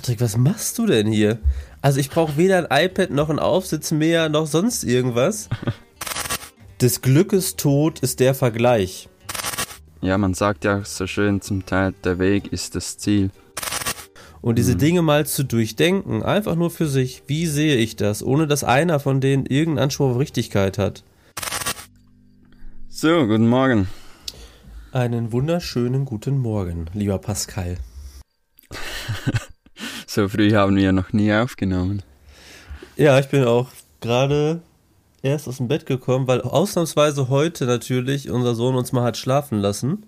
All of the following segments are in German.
Patrick, was machst du denn hier? Also ich brauche weder ein iPad noch ein Aufsitzmäher noch sonst irgendwas. Des Glückes Tod ist der Vergleich. Ja, man sagt ja so schön zum Teil, der Weg ist das Ziel. Und diese mhm. Dinge mal zu durchdenken, einfach nur für sich, wie sehe ich das, ohne dass einer von denen irgendeinen Anspruch auf Richtigkeit hat. So, guten Morgen. Einen wunderschönen guten Morgen, lieber Pascal. so früh haben wir noch nie aufgenommen. Ja, ich bin auch gerade erst aus dem Bett gekommen, weil ausnahmsweise heute natürlich unser Sohn uns mal hat schlafen lassen.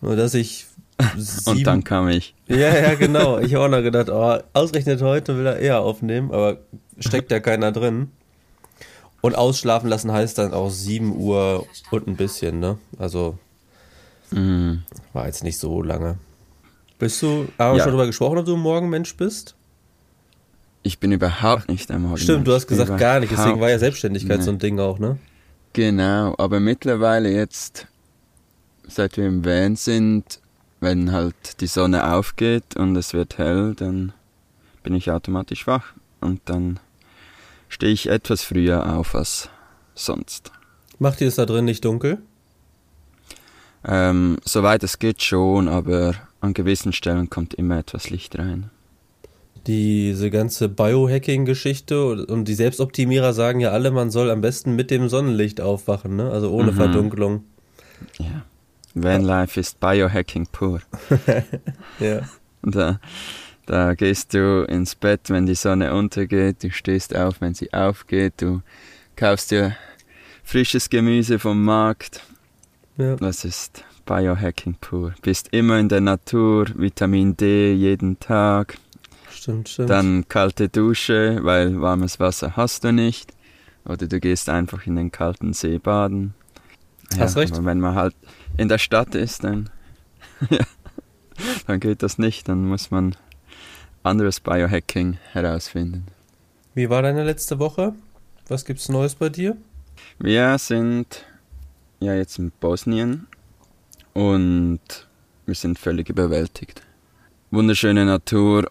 Nur dass ich. Und dann kam ich. Ja, ja, genau. Ich habe auch noch gedacht, oh, ausgerechnet heute will er eher aufnehmen, aber steckt ja keiner drin. Und ausschlafen lassen heißt dann auch 7 Uhr und ein bisschen, ne? Also mm. war jetzt nicht so lange. Bist du, haben wir ja. schon darüber gesprochen, ob du ein Morgenmensch bist? Ich bin überhaupt nicht ein Morgenmensch. Stimmt, du hast gesagt überhaupt gar nicht, deswegen war ja Selbstständigkeit nee. so ein Ding auch, ne? Genau, aber mittlerweile jetzt, seit wir im Van sind, wenn halt die Sonne aufgeht und es wird hell, dann bin ich automatisch wach und dann stehe ich etwas früher auf als sonst. Macht ihr es da drin nicht dunkel? Ähm, soweit es geht schon, aber an gewissen Stellen kommt immer etwas Licht rein. Diese ganze Biohacking-Geschichte und die Selbstoptimierer sagen ja alle, man soll am besten mit dem Sonnenlicht aufwachen, ne? also ohne mhm. Verdunklung. Ja. Vanlife ist Biohacking pur. ja. Da, da gehst du ins Bett, wenn die Sonne untergeht, du stehst auf, wenn sie aufgeht, du kaufst dir frisches Gemüse vom Markt. Ja. Das ist Biohacking pur. Bist immer in der Natur, Vitamin D jeden Tag. Stimmt, stimmt. Dann kalte Dusche, weil warmes Wasser hast du nicht. Oder du gehst einfach in den kalten See baden. Ja, hast recht. Aber wenn man halt in der Stadt ist, dann, dann geht das nicht. Dann muss man anderes Biohacking herausfinden. Wie war deine letzte Woche? Was gibt's Neues bei dir? Wir sind ja jetzt in Bosnien und wir sind völlig überwältigt. Wunderschöne Natur,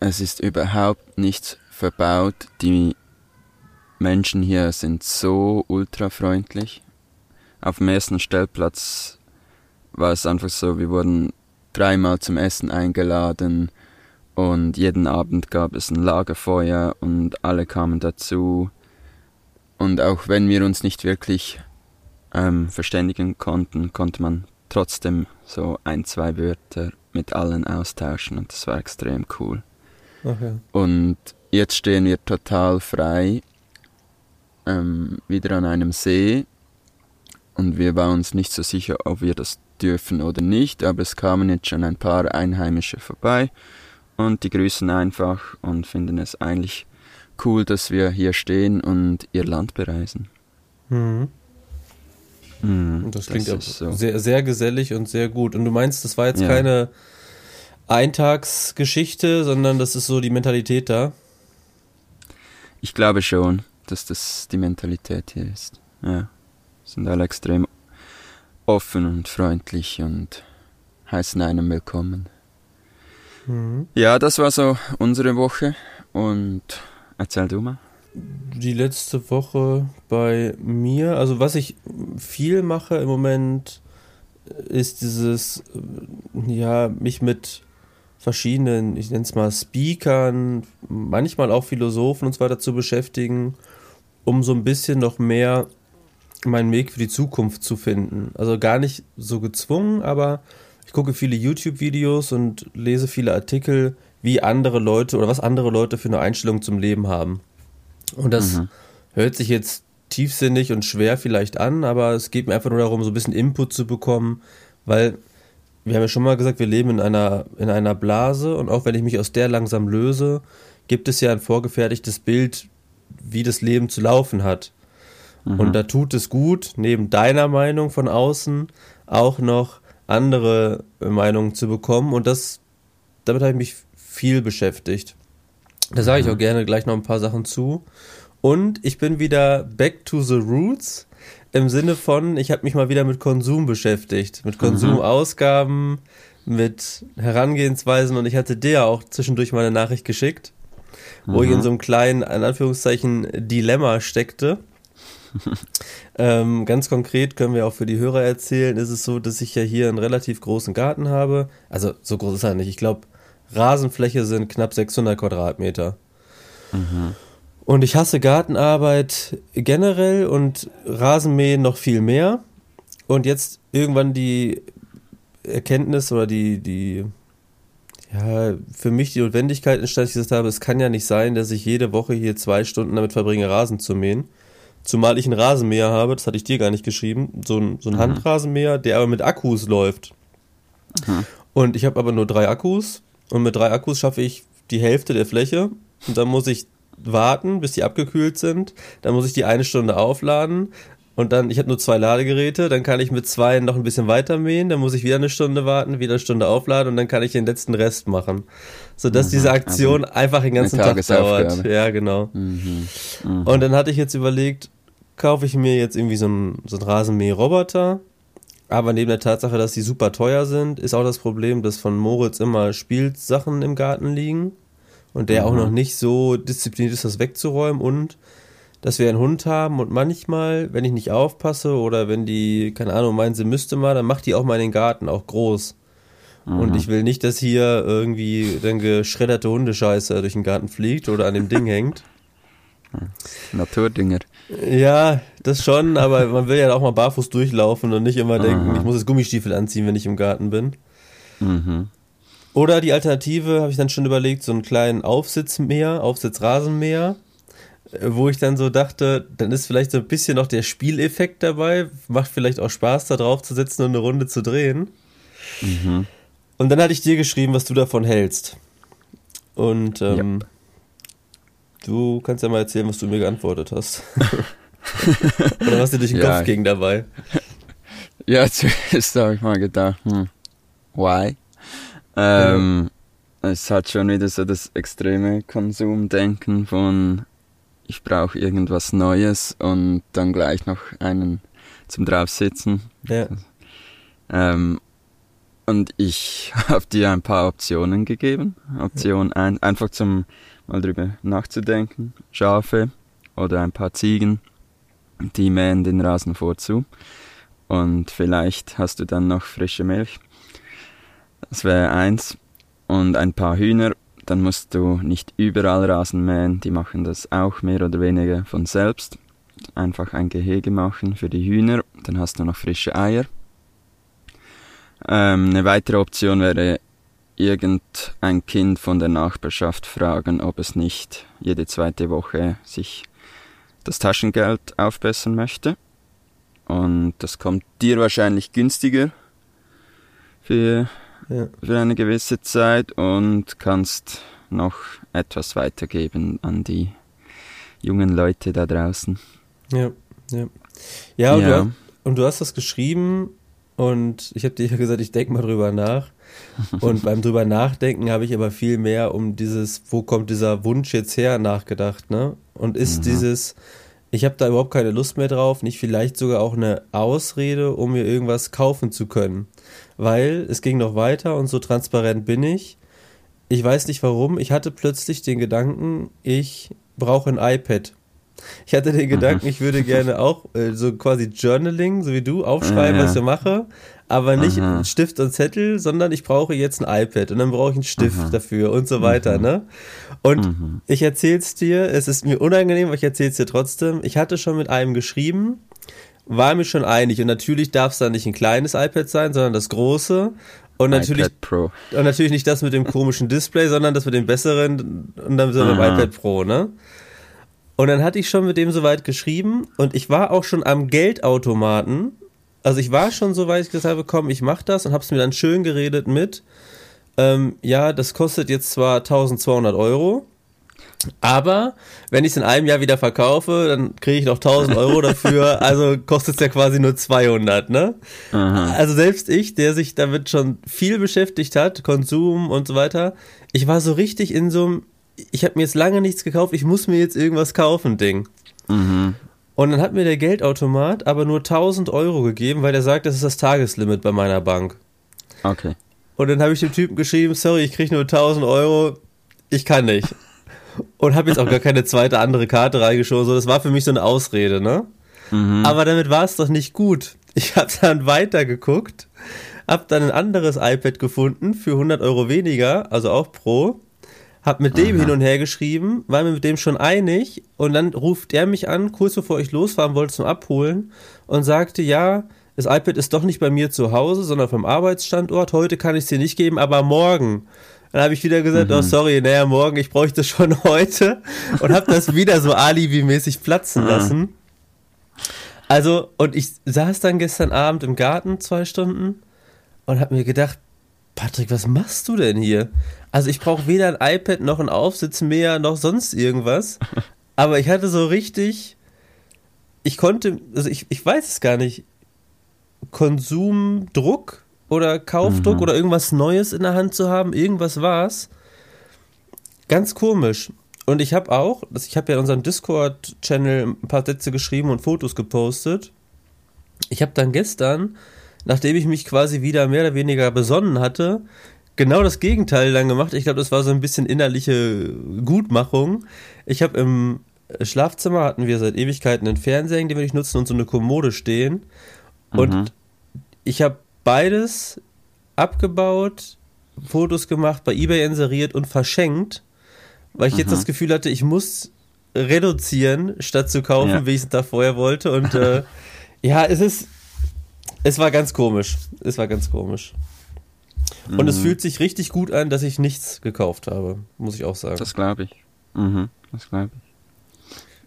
es ist überhaupt nichts verbaut. Die Menschen hier sind so ultrafreundlich. Auf dem ersten Stellplatz war es einfach so, wir wurden dreimal zum Essen eingeladen und jeden Abend gab es ein Lagerfeuer und alle kamen dazu. Und auch wenn wir uns nicht wirklich ähm, verständigen konnten, konnte man trotzdem so ein, zwei Wörter mit allen austauschen und das war extrem cool. Okay. Und jetzt stehen wir total frei ähm, wieder an einem See und wir waren uns nicht so sicher, ob wir das dürfen oder nicht, aber es kamen jetzt schon ein paar Einheimische vorbei und die grüßen einfach und finden es eigentlich cool, dass wir hier stehen und ihr Land bereisen. Mhm. Mhm, und das klingt das so. sehr, sehr gesellig und sehr gut. Und du meinst, das war jetzt ja. keine Eintagsgeschichte, sondern das ist so die Mentalität da? Ich glaube schon, dass das die Mentalität hier ist. Ja. Sind alle extrem offen und freundlich und heißen einem willkommen. Mhm. Ja, das war so unsere Woche und erzähl du mal die letzte Woche bei mir, also was ich viel mache im Moment, ist dieses, ja, mich mit verschiedenen, ich nenne es mal Speakern, manchmal auch Philosophen und so weiter zu beschäftigen, um so ein bisschen noch mehr meinen Weg für die Zukunft zu finden. Also gar nicht so gezwungen, aber ich gucke viele YouTube-Videos und lese viele Artikel, wie andere Leute oder was andere Leute für eine Einstellung zum Leben haben. Und das mhm. hört sich jetzt tiefsinnig und schwer vielleicht an, aber es geht mir einfach nur darum, so ein bisschen Input zu bekommen, weil wir haben ja schon mal gesagt, wir leben in einer, in einer Blase und auch wenn ich mich aus der langsam löse, gibt es ja ein vorgefertigtes Bild, wie das Leben zu laufen hat. Mhm. Und da tut es gut, neben deiner Meinung von außen auch noch andere Meinungen zu bekommen und das, damit habe ich mich viel beschäftigt. Da sage ich auch gerne gleich noch ein paar Sachen zu. Und ich bin wieder back to the roots im Sinne von, ich habe mich mal wieder mit Konsum beschäftigt, mit Konsumausgaben, mit Herangehensweisen und ich hatte dir auch zwischendurch mal eine Nachricht geschickt, wo mhm. ich in so einem kleinen, in Anführungszeichen, Dilemma steckte. ähm, ganz konkret können wir auch für die Hörer erzählen, ist es so, dass ich ja hier einen relativ großen Garten habe. Also so groß ist er nicht. Ich glaube, Rasenfläche sind knapp 600 Quadratmeter. Mhm. Und ich hasse Gartenarbeit generell und Rasenmähen noch viel mehr. Und jetzt irgendwann die Erkenntnis oder die, die, ja, für mich die Notwendigkeit entstand, ich gesagt habe, es kann ja nicht sein, dass ich jede Woche hier zwei Stunden damit verbringe, Rasen zu mähen. Zumal ich einen Rasenmäher habe, das hatte ich dir gar nicht geschrieben, so ein, so ein mhm. Handrasenmäher, der aber mit Akkus läuft. Mhm. Und ich habe aber nur drei Akkus und mit drei Akkus schaffe ich die Hälfte der Fläche und dann muss ich warten, bis die abgekühlt sind. Dann muss ich die eine Stunde aufladen. Und dann, ich habe nur zwei Ladegeräte, dann kann ich mit zwei noch ein bisschen weiter mähen, dann muss ich wieder eine Stunde warten, wieder eine Stunde aufladen und dann kann ich den letzten Rest machen. Sodass mhm, diese Aktion also einfach den ganzen Tag dauert. Ja, genau. Mhm, mh. Und dann hatte ich jetzt überlegt, kaufe ich mir jetzt irgendwie so einen, so einen Rasenmäher-Roboter. Aber neben der Tatsache, dass die super teuer sind, ist auch das Problem, dass von Moritz immer Spielsachen im Garten liegen und der mhm. auch noch nicht so diszipliniert ist, das wegzuräumen und dass wir einen Hund haben und manchmal, wenn ich nicht aufpasse oder wenn die, keine Ahnung, meinen, sie müsste mal, dann macht die auch mal in den Garten, auch groß. Mhm. Und ich will nicht, dass hier irgendwie dann geschredderte Hundescheiße durch den Garten fliegt oder an dem Ding hängt. Naturdinger. Ja, das schon, aber man will ja auch mal barfuß durchlaufen und nicht immer denken, ich muss jetzt Gummistiefel anziehen, wenn ich im Garten bin. Mhm. Oder die Alternative habe ich dann schon überlegt, so einen kleinen Aufsitzmäher, Aufsitzrasenmäher, äh, wo ich dann so dachte, dann ist vielleicht so ein bisschen noch der Spieleffekt dabei, macht vielleicht auch Spaß, da drauf zu sitzen und eine Runde zu drehen. Mhm. Und dann hatte ich dir geschrieben, was du davon hältst. Und ähm, yep. Du kannst ja mal erzählen, was du mir geantwortet hast. Oder was dir durch den ja. Kopf ging dabei. Ja, zuerst habe ich mal gedacht, hm, why? Ähm, ja. Es hat schon wieder so das extreme Konsumdenken von ich brauche irgendwas Neues und dann gleich noch einen zum draufsitzen. Ja. Ähm, und ich habe dir ein paar Optionen gegeben. Option 1, ja. einfach zum mal drüber nachzudenken. Schafe oder ein paar Ziegen, die mähen den Rasen vorzu. Und vielleicht hast du dann noch frische Milch. Das wäre eins. Und ein paar Hühner, dann musst du nicht überall Rasen mähen, die machen das auch mehr oder weniger von selbst. Einfach ein Gehege machen für die Hühner, dann hast du noch frische Eier. Ähm, eine weitere Option wäre, irgendein Kind von der Nachbarschaft fragen, ob es nicht jede zweite Woche sich das Taschengeld aufbessern möchte. Und das kommt dir wahrscheinlich günstiger für ja. für eine gewisse Zeit und kannst noch etwas weitergeben an die jungen Leute da draußen. Ja, ja. Ja, und, ja. Du, und du hast das geschrieben und ich habe dir gesagt, ich denke mal drüber nach. Und beim drüber nachdenken habe ich aber viel mehr um dieses, wo kommt dieser Wunsch jetzt her, nachgedacht, ne? Und ist mhm. dieses, ich habe da überhaupt keine Lust mehr drauf, nicht vielleicht sogar auch eine Ausrede, um mir irgendwas kaufen zu können weil es ging noch weiter und so transparent bin ich. Ich weiß nicht warum, ich hatte plötzlich den Gedanken, ich brauche ein iPad. Ich hatte den Gedanken, ich würde gerne auch äh, so quasi Journaling, so wie du, aufschreiben, ja, ja. was ich mache, aber nicht Aha. Stift und Zettel, sondern ich brauche jetzt ein iPad und dann brauche ich einen Stift Aha. dafür und so weiter, mhm. ne? Und mhm. ich erzähl's dir, es ist mir unangenehm, aber ich erzähl's dir trotzdem. Ich hatte schon mit einem geschrieben, war mir schon einig. Und natürlich darf es dann nicht ein kleines iPad sein, sondern das große. Und natürlich, und natürlich nicht das mit dem komischen Display, sondern das mit dem besseren und dann so einem iPad Pro, ne? Und dann hatte ich schon mit dem soweit geschrieben und ich war auch schon am Geldautomaten. Also ich war schon so weit, ich gesagt habe, komm, ich mach das und hab's mir dann schön geredet mit, ähm, ja, das kostet jetzt zwar 1200 Euro, aber wenn ich es in einem Jahr wieder verkaufe, dann kriege ich noch 1000 Euro dafür. Also kostet es ja quasi nur 200, ne? Aha. Also selbst ich, der sich damit schon viel beschäftigt hat, Konsum und so weiter, ich war so richtig in so einem, ich habe mir jetzt lange nichts gekauft, ich muss mir jetzt irgendwas kaufen, Ding. Mhm. Und dann hat mir der Geldautomat aber nur 1000 Euro gegeben, weil er sagt, das ist das Tageslimit bei meiner Bank. Okay. Und dann habe ich dem Typen geschrieben, sorry, ich kriege nur 1000 Euro, ich kann nicht. Und habe jetzt auch gar keine zweite andere Karte reingeschoben. So, das war für mich so eine Ausrede, ne? Mhm. Aber damit war es doch nicht gut. Ich habe dann weitergeguckt, habe dann ein anderes iPad gefunden für 100 Euro weniger, also auch pro. Hab mit dem Aha. hin und her geschrieben, war mir mit dem schon einig und dann ruft er mich an, kurz bevor ich losfahren wollte zum Abholen und sagte, ja, das iPad ist doch nicht bei mir zu Hause, sondern vom Arbeitsstandort. Heute kann ich es dir nicht geben, aber morgen. Dann habe ich wieder gesagt, mhm. oh sorry, naja, morgen, ich bräuchte es schon heute und habe das wieder so alibi-mäßig platzen lassen. Also, und ich saß dann gestern Abend im Garten zwei Stunden und habe mir gedacht, Patrick, was machst du denn hier? Also ich brauche weder ein iPad noch ein Aufsitz mehr noch sonst irgendwas. Aber ich hatte so richtig, ich konnte, also ich, ich weiß es gar nicht, Konsumdruck oder Kaufdruck mhm. oder irgendwas Neues in der Hand zu haben, irgendwas war's. Ganz komisch. Und ich habe auch, ich habe ja in unserem Discord-Channel ein paar Sätze geschrieben und Fotos gepostet. Ich habe dann gestern nachdem ich mich quasi wieder mehr oder weniger besonnen hatte, genau das Gegenteil dann gemacht. Ich glaube, das war so ein bisschen innerliche Gutmachung. Ich habe im Schlafzimmer hatten wir seit Ewigkeiten einen Fernseher, den wir nicht nutzen und so eine Kommode stehen. Und mhm. ich habe beides abgebaut, Fotos gemacht, bei eBay inseriert und verschenkt, weil ich mhm. jetzt das Gefühl hatte, ich muss reduzieren, statt zu kaufen, ja. wie ich es da vorher wollte. Und äh, ja, es ist, es war ganz komisch. Es war ganz komisch. Und mhm. es fühlt sich richtig gut an, dass ich nichts gekauft habe, muss ich auch sagen. Das glaube ich. Mhm, das glaube ich.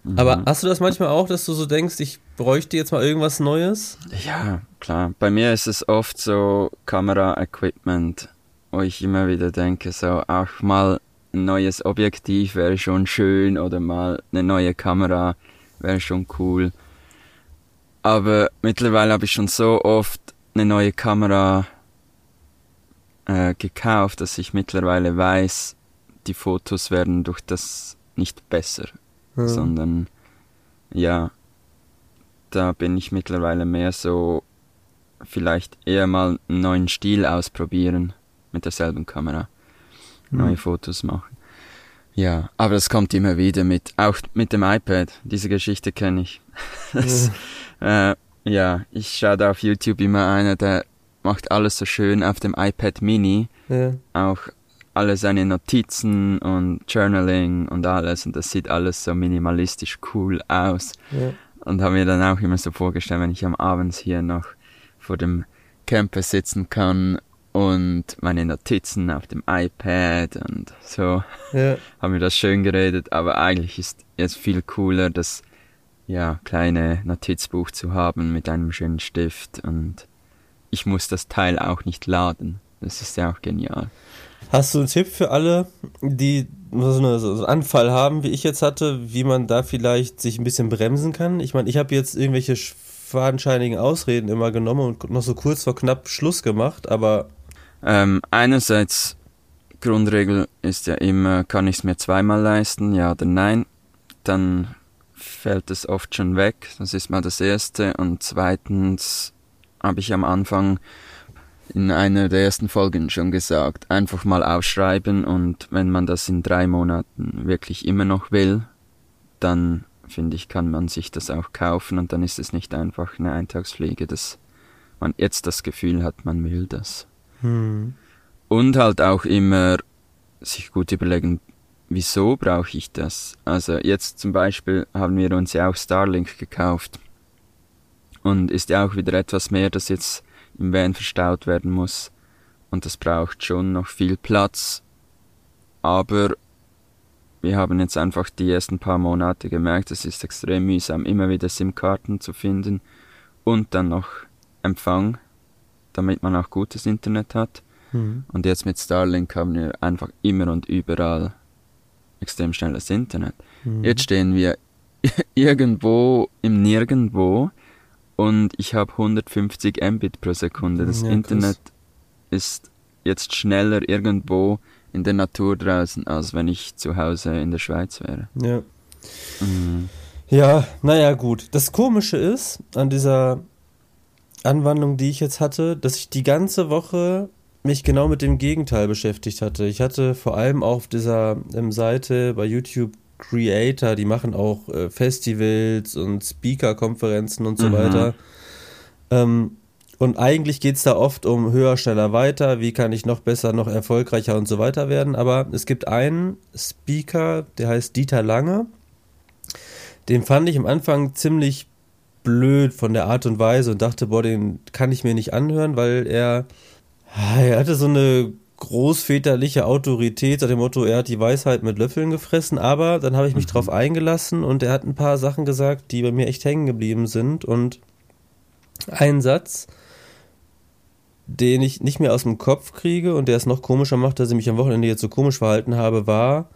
Mhm. Aber hast du das manchmal auch, dass du so denkst, ich bräuchte jetzt mal irgendwas Neues? Ja, klar. Bei mir ist es oft so Kamera-Equipment, wo ich immer wieder denke, so auch mal ein neues Objektiv wäre schon schön oder mal eine neue Kamera wäre schon cool. Aber mittlerweile habe ich schon so oft eine neue Kamera äh, gekauft, dass ich mittlerweile weiß, die Fotos werden durch das nicht besser, ja. sondern ja, da bin ich mittlerweile mehr so, vielleicht eher mal einen neuen Stil ausprobieren mit derselben Kamera, mhm. neue Fotos machen. Ja, aber das kommt immer wieder mit, auch mit dem iPad. Diese Geschichte kenne ich. Das, ja. Äh, ja, ich schaue da auf YouTube immer einer, der macht alles so schön auf dem iPad Mini. Ja. Auch alle seine Notizen und Journaling und alles. Und das sieht alles so minimalistisch cool aus. Ja. Und habe mir dann auch immer so vorgestellt, wenn ich am Abend hier noch vor dem Camper sitzen kann und meine Notizen auf dem iPad und so. Ja. Haben mir das schön geredet, aber eigentlich ist jetzt viel cooler, dass ja, kleine Notizbuch zu haben mit einem schönen Stift und ich muss das Teil auch nicht laden. Das ist ja auch genial. Hast du einen Tipp für alle, die so, eine, so einen Anfall haben, wie ich jetzt hatte, wie man da vielleicht sich ein bisschen bremsen kann? Ich meine, ich habe jetzt irgendwelche fadenscheinigen Ausreden immer genommen und noch so kurz vor knapp Schluss gemacht, aber. Ähm, einerseits, Grundregel ist ja immer, kann ich es mir zweimal leisten, ja oder nein? Dann fällt es oft schon weg. Das ist mal das Erste. Und zweitens habe ich am Anfang in einer der ersten Folgen schon gesagt, einfach mal ausschreiben und wenn man das in drei Monaten wirklich immer noch will, dann finde ich, kann man sich das auch kaufen und dann ist es nicht einfach eine Eintagsfliege, dass man jetzt das Gefühl hat, man will das. Hm. Und halt auch immer sich gut überlegen, wieso brauche ich das? Also jetzt zum Beispiel haben wir uns ja auch Starlink gekauft. Und ist ja auch wieder etwas mehr, das jetzt im Van verstaut werden muss. Und das braucht schon noch viel Platz. Aber wir haben jetzt einfach die ersten paar Monate gemerkt, es ist extrem mühsam, immer wieder SIM-Karten zu finden und dann noch Empfang, damit man auch gutes Internet hat. Mhm. Und jetzt mit Starlink haben wir einfach immer und überall extrem schnelles Internet. Mhm. Jetzt stehen wir irgendwo im Nirgendwo und ich habe 150 Mbit pro Sekunde. Das ja, Internet ist jetzt schneller irgendwo in der Natur draußen, als wenn ich zu Hause in der Schweiz wäre. Ja. Mhm. Ja, naja, gut. Das Komische ist an dieser Anwandlung, die ich jetzt hatte, dass ich die ganze Woche mich genau mit dem Gegenteil beschäftigt hatte. Ich hatte vor allem auf dieser ähm, Seite bei YouTube Creator, die machen auch äh, Festivals und Speaker-Konferenzen und so mhm. weiter. Ähm, und eigentlich geht es da oft um höher, schneller, weiter, wie kann ich noch besser, noch erfolgreicher und so weiter werden. Aber es gibt einen Speaker, der heißt Dieter Lange. Den fand ich am Anfang ziemlich blöd von der Art und Weise und dachte, boah, den kann ich mir nicht anhören, weil er, er hatte so eine großväterliche Autorität, nach dem Motto, er hat die Weisheit mit Löffeln gefressen, aber dann habe ich mich mhm. drauf eingelassen und er hat ein paar Sachen gesagt, die bei mir echt hängen geblieben sind und ein Satz, den ich nicht mehr aus dem Kopf kriege und der es noch komischer macht, dass ich mich am Wochenende jetzt so komisch verhalten habe, war,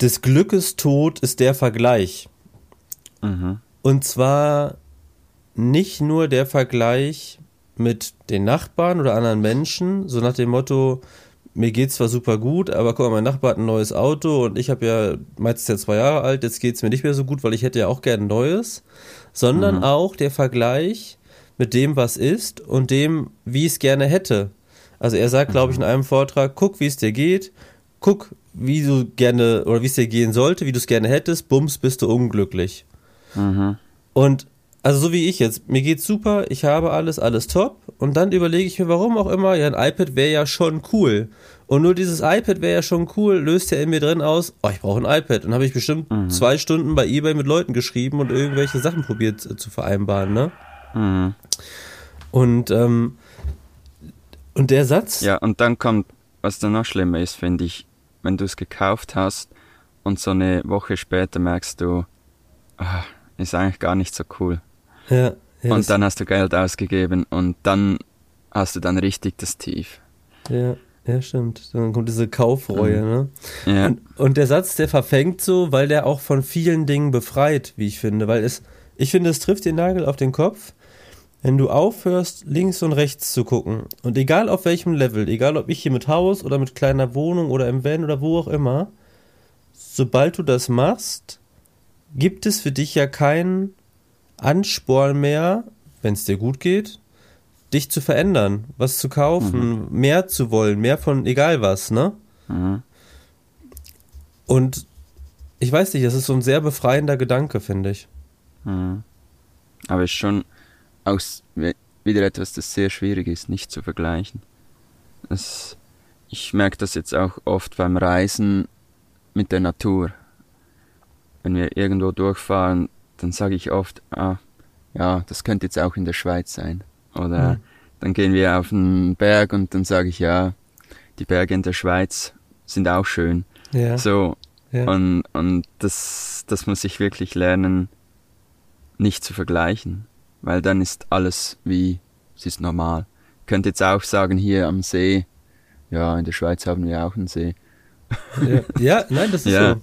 des Glückes Tod ist der Vergleich. Mhm. Und zwar nicht nur der Vergleich mit den Nachbarn oder anderen Menschen, so nach dem Motto, mir geht's zwar super gut, aber guck mal, mein Nachbar hat ein neues Auto und ich habe ja, meistens ja zwei Jahre alt, jetzt geht's mir nicht mehr so gut, weil ich hätte ja auch gern ein neues, sondern mhm. auch der Vergleich mit dem, was ist und dem, wie ich es gerne hätte. Also er sagt, glaube ich, in einem Vortrag, guck, wie es dir geht, guck, wie du gerne oder wie es dir gehen sollte, wie du es gerne hättest, bums, bist du unglücklich. Mhm. Und also so wie ich jetzt, mir geht's super, ich habe alles, alles top. Und dann überlege ich mir, warum auch immer, ja, ein iPad wäre ja schon cool. Und nur dieses iPad wäre ja schon cool, löst ja in mir drin aus, oh, ich brauche ein iPad. Und habe ich bestimmt mhm. zwei Stunden bei Ebay mit Leuten geschrieben und irgendwelche Sachen probiert äh, zu vereinbaren, ne? Mhm. Und, ähm, und der Satz. Ja, und dann kommt, was dann noch schlimmer ist, finde ich, wenn du es gekauft hast und so eine Woche später merkst du, ah, ist eigentlich gar nicht so cool. Ja. ja und dann hast du Geld ausgegeben und dann hast du dann richtig das Tief. Ja. Ja, stimmt. Dann kommt diese Kaufreue, mhm. ne? Ja. Und, und, der Satz, der verfängt so, weil der auch von vielen Dingen befreit, wie ich finde. Weil es, ich finde, es trifft den Nagel auf den Kopf, wenn du aufhörst, links und rechts zu gucken. Und egal auf welchem Level, egal ob ich hier mit Haus oder mit kleiner Wohnung oder im Van oder wo auch immer, sobald du das machst, gibt es für dich ja keinen Ansporn mehr, wenn es dir gut geht, dich zu verändern, was zu kaufen, mhm. mehr zu wollen, mehr von egal was, ne? Mhm. Und ich weiß nicht, das ist so ein sehr befreiender Gedanke, finde ich. Mhm. Aber es ist schon auch wieder etwas, das sehr schwierig ist, nicht zu vergleichen. Das, ich merke das jetzt auch oft beim Reisen mit der Natur wenn wir irgendwo durchfahren, dann sage ich oft, ah, ja, das könnte jetzt auch in der Schweiz sein. Oder mhm. dann gehen wir auf einen Berg und dann sage ich, ja, die Berge in der Schweiz sind auch schön. Ja. So. Ja. Und, und das, das muss ich wirklich lernen, nicht zu vergleichen. Weil dann ist alles wie, es ist normal. Ich könnte jetzt auch sagen, hier am See, ja, in der Schweiz haben wir auch einen See. Ja, ja nein, das ist ja. so.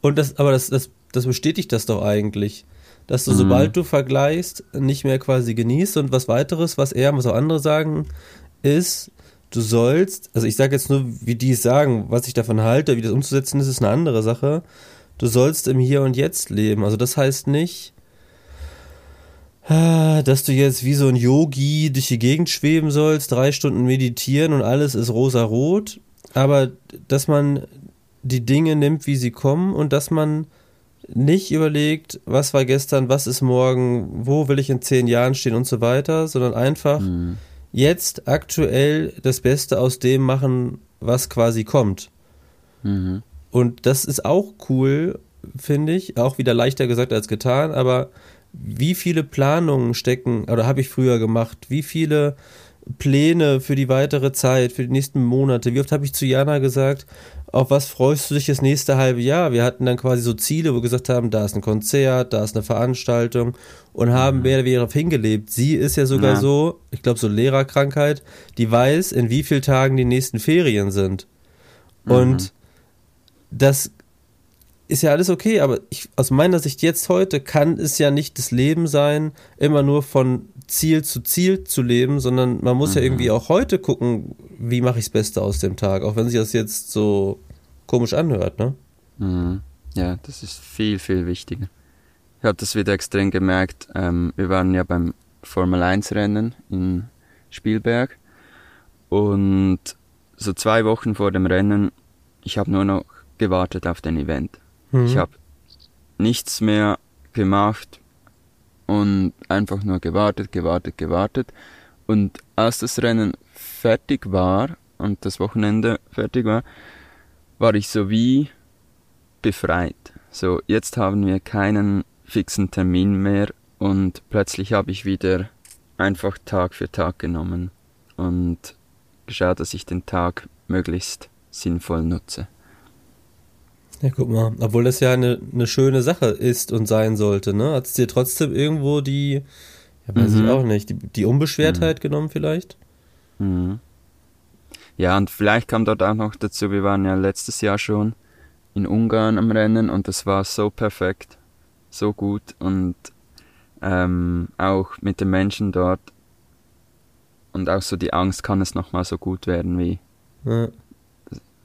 Und das, aber das, das, das bestätigt das doch eigentlich. Dass du, mhm. sobald du vergleichst, nicht mehr quasi genießt und was weiteres, was er, was auch andere sagen, ist, du sollst, also ich sage jetzt nur, wie die es sagen, was ich davon halte, wie das umzusetzen ist, ist eine andere Sache. Du sollst im Hier und Jetzt leben. Also das heißt nicht, ah, dass du jetzt wie so ein Yogi durch die Gegend schweben sollst, drei Stunden meditieren und alles ist rosa-rot, aber dass man die Dinge nimmt, wie sie kommen und dass man nicht überlegt, was war gestern, was ist morgen, wo will ich in zehn Jahren stehen und so weiter, sondern einfach mhm. jetzt aktuell das Beste aus dem machen, was quasi kommt. Mhm. Und das ist auch cool, finde ich, auch wieder leichter gesagt als getan, aber wie viele Planungen stecken, oder habe ich früher gemacht, wie viele Pläne für die weitere Zeit, für die nächsten Monate, wie oft habe ich zu Jana gesagt, auf was freust du dich das nächste halbe Jahr? Wir hatten dann quasi so Ziele, wo wir gesagt haben, da ist ein Konzert, da ist eine Veranstaltung und haben mhm. mehr oder weniger darauf hingelebt. Sie ist ja sogar ja. so, ich glaube, so Lehrerkrankheit, die weiß, in wie vielen Tagen die nächsten Ferien sind. Mhm. Und das ist ja alles okay, aber ich, aus meiner Sicht jetzt heute kann es ja nicht das Leben sein, immer nur von Ziel zu Ziel zu leben, sondern man muss mhm. ja irgendwie auch heute gucken, wie mache ich das Beste aus dem Tag, auch wenn sich das jetzt so komisch anhört, ne? Mhm. Ja, das ist viel, viel wichtiger. Ich habe das wieder extrem gemerkt. Ähm, wir waren ja beim Formel 1 Rennen in Spielberg Und so zwei Wochen vor dem Rennen, ich habe nur noch gewartet auf den Event. Mhm. Ich habe nichts mehr gemacht und einfach nur gewartet, gewartet, gewartet. Und als das Rennen fertig war und das Wochenende fertig war, war ich so wie befreit. So, jetzt haben wir keinen fixen Termin mehr und plötzlich habe ich wieder einfach Tag für Tag genommen und geschaut, dass ich den Tag möglichst sinnvoll nutze. Ja, guck mal, obwohl das ja eine, eine schöne Sache ist und sein sollte, ne? Hat es dir trotzdem irgendwo die, ja, weiß mhm. ich auch nicht, die, die Unbeschwertheit mhm. genommen vielleicht? Mhm. Ja, und vielleicht kam dort auch noch dazu, wir waren ja letztes Jahr schon in Ungarn am Rennen und das war so perfekt, so gut und ähm, auch mit den Menschen dort und auch so die Angst, kann es nochmal so gut werden wie. Ja.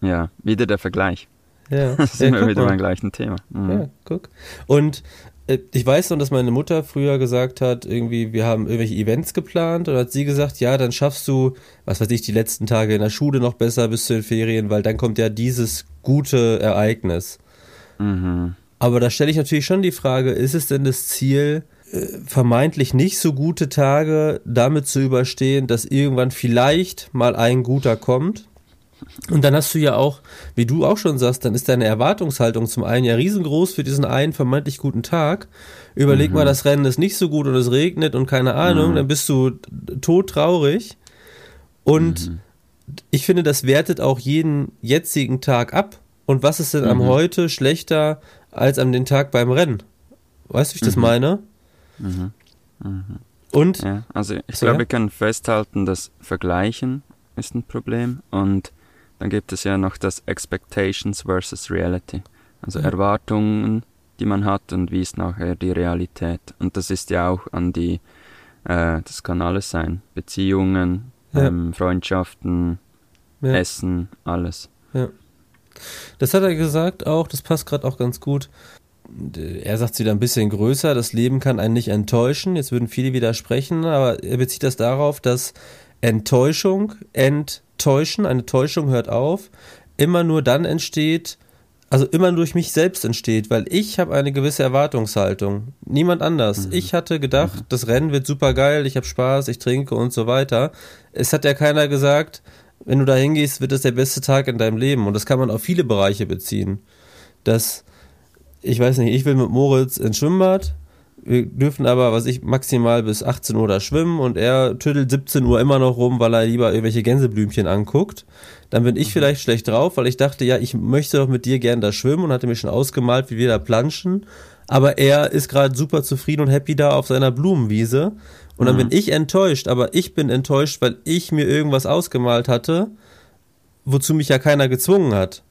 ja, wieder der Vergleich. Ja, das sind ja, wir wieder mal. beim gleichen Thema. Mhm. Ja, guck. Und äh, ich weiß noch, dass meine Mutter früher gesagt hat, irgendwie, wir haben irgendwelche Events geplant und hat sie gesagt, ja, dann schaffst du, was weiß ich, die letzten Tage in der Schule noch besser bis zu den Ferien, weil dann kommt ja dieses gute Ereignis. Mhm. Aber da stelle ich natürlich schon die Frage, ist es denn das Ziel, äh, vermeintlich nicht so gute Tage damit zu überstehen, dass irgendwann vielleicht mal ein guter kommt? Und dann hast du ja auch, wie du auch schon sagst, dann ist deine Erwartungshaltung zum einen ja riesengroß für diesen einen vermeintlich guten Tag. Überleg mhm. mal, das Rennen ist nicht so gut und es regnet und keine Ahnung, mhm. dann bist du todtraurig. Und mhm. ich finde, das wertet auch jeden jetzigen Tag ab. Und was ist denn am mhm. heute schlechter als an den Tag beim Rennen? Weißt du, wie ich das mhm. meine? Mhm. Und? Ja, also ich so, glaube, wir können festhalten, dass Vergleichen ist ein Problem und dann gibt es ja noch das Expectations versus Reality. Also ja. Erwartungen, die man hat und wie ist nachher die Realität. Und das ist ja auch an die, äh, das kann alles sein. Beziehungen, ja. ähm, Freundschaften, ja. Essen, alles. Ja. Das hat er gesagt auch, das passt gerade auch ganz gut. Er sagt es wieder ein bisschen größer, das Leben kann einen nicht enttäuschen. Jetzt würden viele widersprechen, aber er bezieht das darauf, dass Enttäuschung, enttäuschen, eine Täuschung hört auf, immer nur dann entsteht, also immer durch mich selbst entsteht, weil ich habe eine gewisse Erwartungshaltung. Niemand anders. Mhm. Ich hatte gedacht, mhm. das Rennen wird super geil, ich habe Spaß, ich trinke und so weiter. Es hat ja keiner gesagt, wenn du da hingehst, wird das der beste Tag in deinem Leben. Und das kann man auf viele Bereiche beziehen. Das, ich weiß nicht, ich will mit Moritz ins Schwimmbad, wir dürfen aber, was ich, maximal bis 18 Uhr da schwimmen und er tüttelt 17 Uhr immer noch rum, weil er lieber irgendwelche Gänseblümchen anguckt. Dann bin ich mhm. vielleicht schlecht drauf, weil ich dachte, ja, ich möchte doch mit dir gern da schwimmen und hatte mir schon ausgemalt, wie wir da planschen. Aber er ist gerade super zufrieden und happy da auf seiner Blumenwiese. Und dann mhm. bin ich enttäuscht, aber ich bin enttäuscht, weil ich mir irgendwas ausgemalt hatte, wozu mich ja keiner gezwungen hat.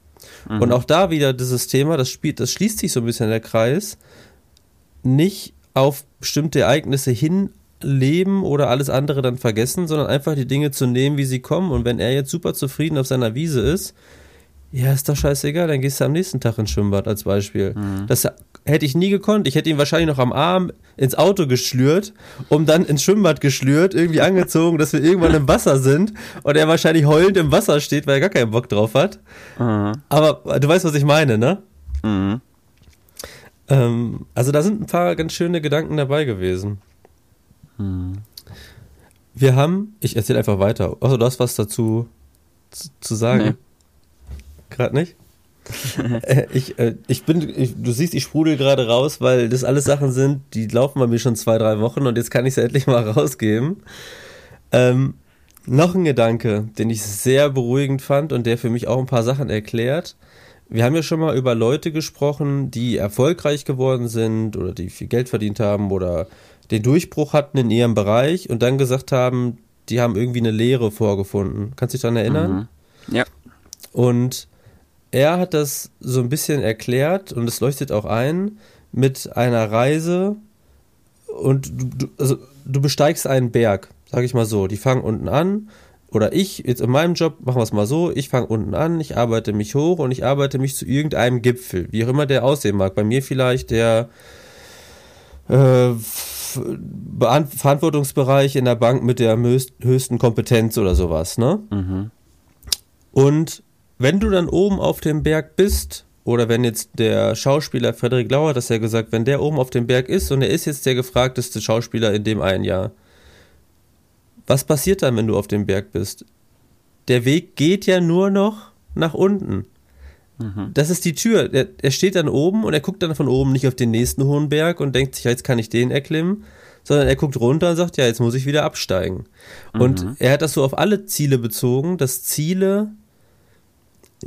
Mhm. Und auch da wieder dieses Thema, das spielt, das schließt sich so ein bisschen der Kreis. Nicht auf bestimmte Ereignisse hinleben oder alles andere dann vergessen, sondern einfach die Dinge zu nehmen, wie sie kommen. Und wenn er jetzt super zufrieden auf seiner Wiese ist, ja, ist doch scheißegal, dann gehst du am nächsten Tag ins Schwimmbad als Beispiel. Mhm. Das hätte ich nie gekonnt. Ich hätte ihn wahrscheinlich noch am Arm ins Auto geschlürt, um dann ins Schwimmbad geschlürt, irgendwie angezogen, dass wir irgendwann im Wasser sind und er wahrscheinlich heulend im Wasser steht, weil er gar keinen Bock drauf hat. Mhm. Aber du weißt, was ich meine, ne? Mhm. Ähm, also da sind ein paar ganz schöne Gedanken dabei gewesen. Hm. Wir haben, ich erzähle einfach weiter. Also du hast was dazu zu, zu sagen? Nee. Gerade nicht? Äh, ich, äh, ich bin, ich, du siehst, ich sprudel gerade raus, weil das alles Sachen sind, die laufen bei mir schon zwei, drei Wochen und jetzt kann ich sie endlich mal rausgeben. Ähm, noch ein Gedanke, den ich sehr beruhigend fand und der für mich auch ein paar Sachen erklärt wir haben ja schon mal über Leute gesprochen, die erfolgreich geworden sind oder die viel Geld verdient haben oder den Durchbruch hatten in ihrem Bereich und dann gesagt haben, die haben irgendwie eine Lehre vorgefunden. Kannst du dich daran erinnern? Mhm. Ja. Und er hat das so ein bisschen erklärt und es leuchtet auch ein mit einer Reise und du, du, also du besteigst einen Berg, sag ich mal so. Die fangen unten an oder ich, jetzt in meinem Job, machen wir es mal so, ich fange unten an, ich arbeite mich hoch und ich arbeite mich zu irgendeinem Gipfel, wie auch immer der aussehen mag. Bei mir vielleicht der äh, Verantwortungsbereich in der Bank mit der höchsten Kompetenz oder sowas, ne? Mhm. Und wenn du dann oben auf dem Berg bist, oder wenn jetzt der Schauspieler Frederik Lauer hat das ja gesagt, wenn der oben auf dem Berg ist und er ist jetzt der gefragteste Schauspieler in dem einen Jahr, was passiert dann, wenn du auf dem Berg bist? Der Weg geht ja nur noch nach unten. Mhm. Das ist die Tür. Er, er, steht dann oben und er guckt dann von oben nicht auf den nächsten hohen Berg und denkt sich, jetzt kann ich den erklimmen, sondern er guckt runter und sagt, ja, jetzt muss ich wieder absteigen. Mhm. Und er hat das so auf alle Ziele bezogen, dass Ziele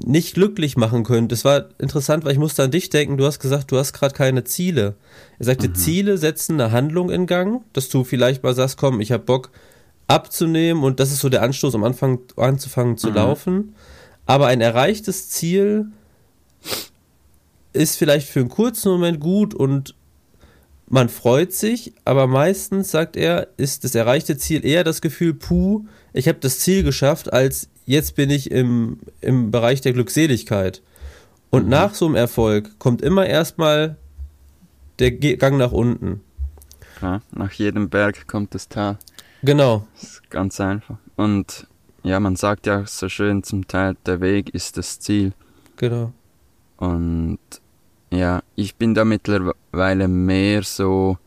nicht glücklich machen können. Das war interessant, weil ich musste an dich denken. Du hast gesagt, du hast gerade keine Ziele. Er sagte, mhm. Ziele setzen eine Handlung in Gang, dass du vielleicht mal sagst, komm, ich habe Bock abzunehmen und das ist so der Anstoß, am Anfang anzufangen zu mhm. laufen. Aber ein erreichtes Ziel ist vielleicht für einen kurzen Moment gut und man freut sich, aber meistens, sagt er, ist das erreichte Ziel eher das Gefühl, puh, ich habe das Ziel geschafft, als jetzt bin ich im, im Bereich der Glückseligkeit. Und mhm. nach so einem Erfolg kommt immer erstmal der Gang nach unten. Ja, nach jedem Berg kommt das Tal. Genau. Ganz einfach. Und ja, man sagt ja so schön zum Teil, der Weg ist das Ziel. Genau. Und ja, ich bin da mittlerweile mehr so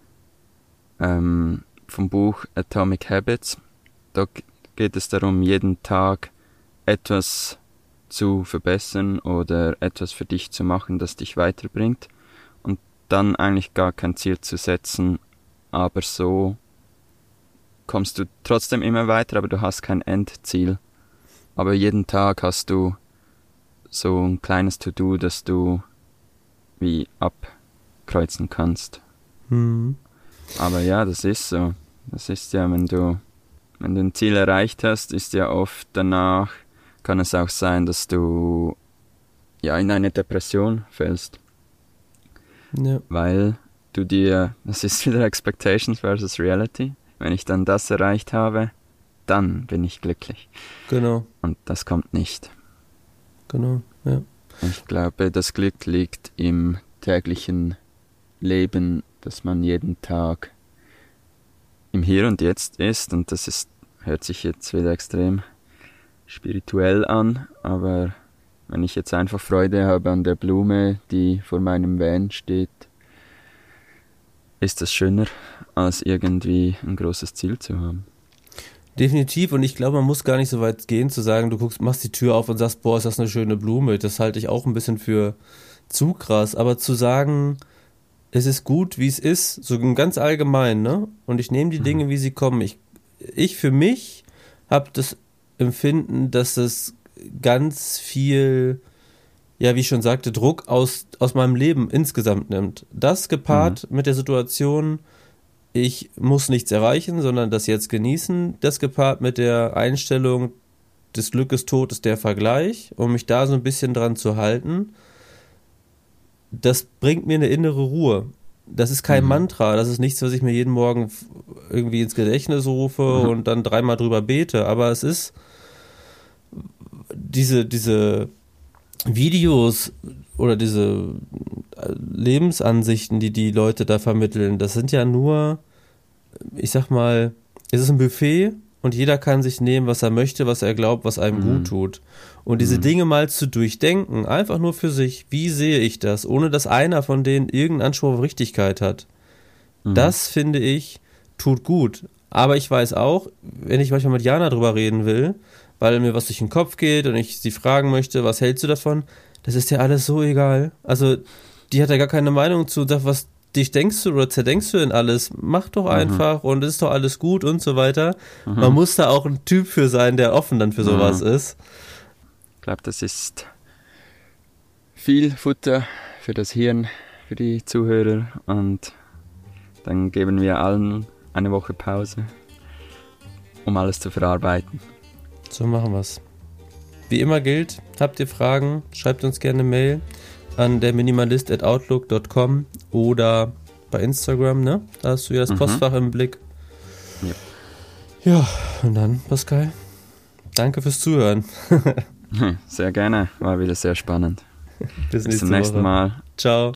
ähm, vom Buch Atomic Habits. Da geht es darum, jeden Tag etwas zu verbessern oder etwas für dich zu machen, das dich weiterbringt und dann eigentlich gar kein Ziel zu setzen, aber so kommst du trotzdem immer weiter, aber du hast kein Endziel. Aber jeden Tag hast du so ein kleines To-Do, das du wie abkreuzen kannst. Mhm. Aber ja, das ist so. Das ist ja, wenn du, wenn du ein Ziel erreicht hast, ist ja oft danach kann es auch sein, dass du ja in eine Depression fällst. Ja. Weil du dir, das ist wieder Expectations versus Reality. Wenn ich dann das erreicht habe, dann bin ich glücklich. Genau. Und das kommt nicht. Genau, ja. Ich glaube, das Glück liegt im täglichen Leben, dass man jeden Tag im Hier und Jetzt ist und das ist, hört sich jetzt wieder extrem spirituell an, aber wenn ich jetzt einfach Freude habe an der Blume, die vor meinem Van steht, ist das schöner, als irgendwie ein großes Ziel zu haben. Definitiv, und ich glaube, man muss gar nicht so weit gehen, zu sagen, du guckst, machst die Tür auf und sagst, boah, ist das eine schöne Blume. Das halte ich auch ein bisschen für zu krass. Aber zu sagen, es ist gut, wie es ist, so ganz allgemein, ne? Und ich nehme die mhm. Dinge, wie sie kommen. Ich, ich für mich habe das Empfinden, dass es ganz viel, ja, wie ich schon sagte, Druck aus, aus meinem Leben insgesamt nimmt. Das gepaart mhm. mit der Situation, ich muss nichts erreichen, sondern das jetzt genießen, das gepaart mit der Einstellung, des Glückes Tod ist der Vergleich, um mich da so ein bisschen dran zu halten, das bringt mir eine innere Ruhe. Das ist kein mhm. Mantra, das ist nichts, was ich mir jeden Morgen irgendwie ins Gedächtnis rufe mhm. und dann dreimal drüber bete, aber es ist diese, diese Videos oder diese äh, Lebensansichten, die die Leute da vermitteln, das sind ja nur, ich sag mal, es ist ein Buffet und jeder kann sich nehmen, was er möchte, was er glaubt, was einem mhm. gut tut. Und diese mhm. Dinge mal zu durchdenken, einfach nur für sich, wie sehe ich das, ohne dass einer von denen irgendeinen Anspruch auf Richtigkeit hat. Mhm. Das finde ich, tut gut. Aber ich weiß auch, wenn ich manchmal mit Jana drüber reden will, weil mir was durch den Kopf geht und ich sie fragen möchte, was hältst du davon? Das ist dir alles so egal. Also, die hat ja gar keine Meinung zu, was dich denkst du oder zerdenkst du denn alles? Mach doch mhm. einfach mhm. und ist doch alles gut und so weiter. Mhm. Man muss da auch ein Typ für sein, der offen dann für mhm. sowas mhm. ist. Ich glaube, das ist viel Futter für das Hirn, für die Zuhörer und dann geben wir allen eine Woche Pause, um alles zu verarbeiten. So machen wir's. Wie immer gilt, habt ihr Fragen, schreibt uns gerne eine Mail an der minimalist.outlook.com oder bei Instagram, ne? Da hast du ja das mhm. Postfach im Blick. Ja. ja, und dann, Pascal, danke fürs Zuhören. sehr gerne, war wieder sehr spannend. Bis, Bis zum nächsten Mal. Ciao.